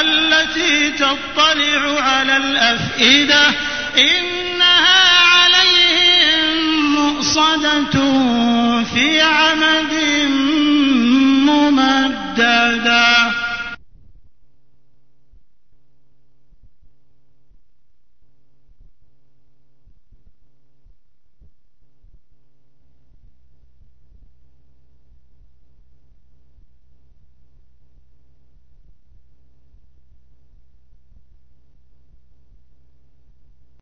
التي تطلع على الأفئدة إنها عليهم مؤصدة في عمد ممددا